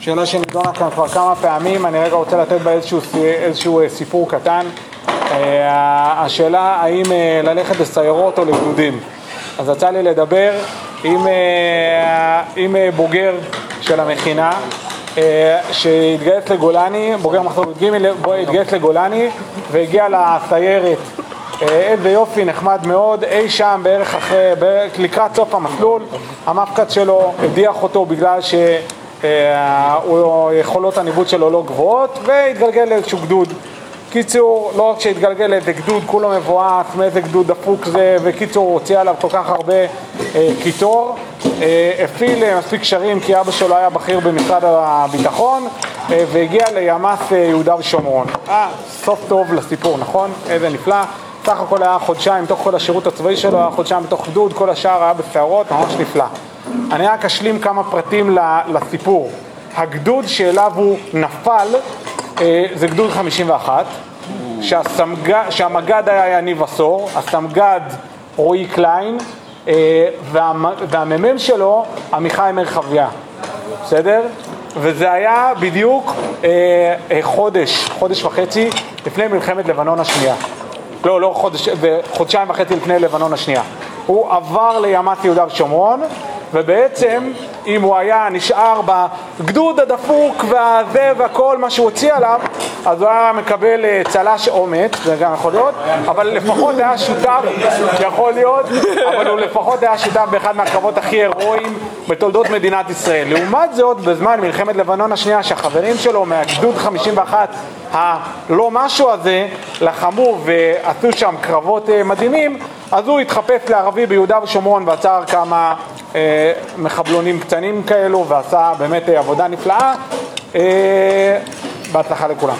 שאלה שנידונה כאן כבר כמה פעמים, אני רגע רוצה לתת בה איזשהו, איזשהו סיפור קטן. השאלה האם ללכת לסיירות או לגדודים. אז יצא לי לדבר עם, עם בוגר של המכינה שהתגייס לגולני, בוגר מחזור ג' התגייס לגולני והגיע לסיירת איזה יופי, נחמד מאוד, אי שם בערך אחרי, לקראת סוף המסלול המפקד שלו הדיח אותו בגלל שיכולות הניווט שלו לא גבוהות והתגלגל לאיזשהו גדוד קיצור, לא רק שהתגלגל לאיזה גדוד, כולו מבואס, מאיזה גדוד דפוק זה וקיצור, הוא הוציא עליו כל כך הרבה קיטור הפעיל מספיק קשרים כי אבא שלו היה בכיר במשרד הביטחון והגיע לימ"ס יהודה ושומרון אה, סוף טוב לסיפור, נכון? איזה נפלא סך הכל היה חודשיים, תוך כל השירות הצבאי שלו היה חודשיים בתוך גדוד, כל השאר היה בסערות, ממש נפלא. אני רק אשלים כמה פרטים לסיפור. הגדוד שאליו הוא נפל זה גדוד 51, שהסמגד, שהמגד היה יניב עשור, הסמגד רועי קליין והמ"מ שלו עמיחי מרחביה, בסדר? וזה היה בדיוק חודש, חודש וחצי לפני מלחמת לבנון השנייה. לא, לא חודש, חודשיים וחצי לפני לבנון השנייה. הוא עבר לימת יהודה ושומרון, ובעצם אם הוא היה נשאר בגדוד הדפוק והזה והכל מה שהוא הוציא עליו, אז הוא היה מקבל צל"ש אומץ, זה גם יכול להיות, אבל לפחות היה שותף, יכול להיות, אבל הוא לפחות היה שותף באחד מהקרבות הכי הירואיים בתולדות מדינת ישראל. לעומת זאת, בזמן מלחמת לבנון השנייה, שהחברים שלו מהגדוד 51 הלא משהו הזה, לחמו ועשו שם קרבות מדהימים, אז הוא התחפש לערבי ביהודה ושומרון ועצר כמה אה, מחבלונים קטנים כאלו ועשה באמת עבודה נפלאה. אה, בהצלחה לכולם.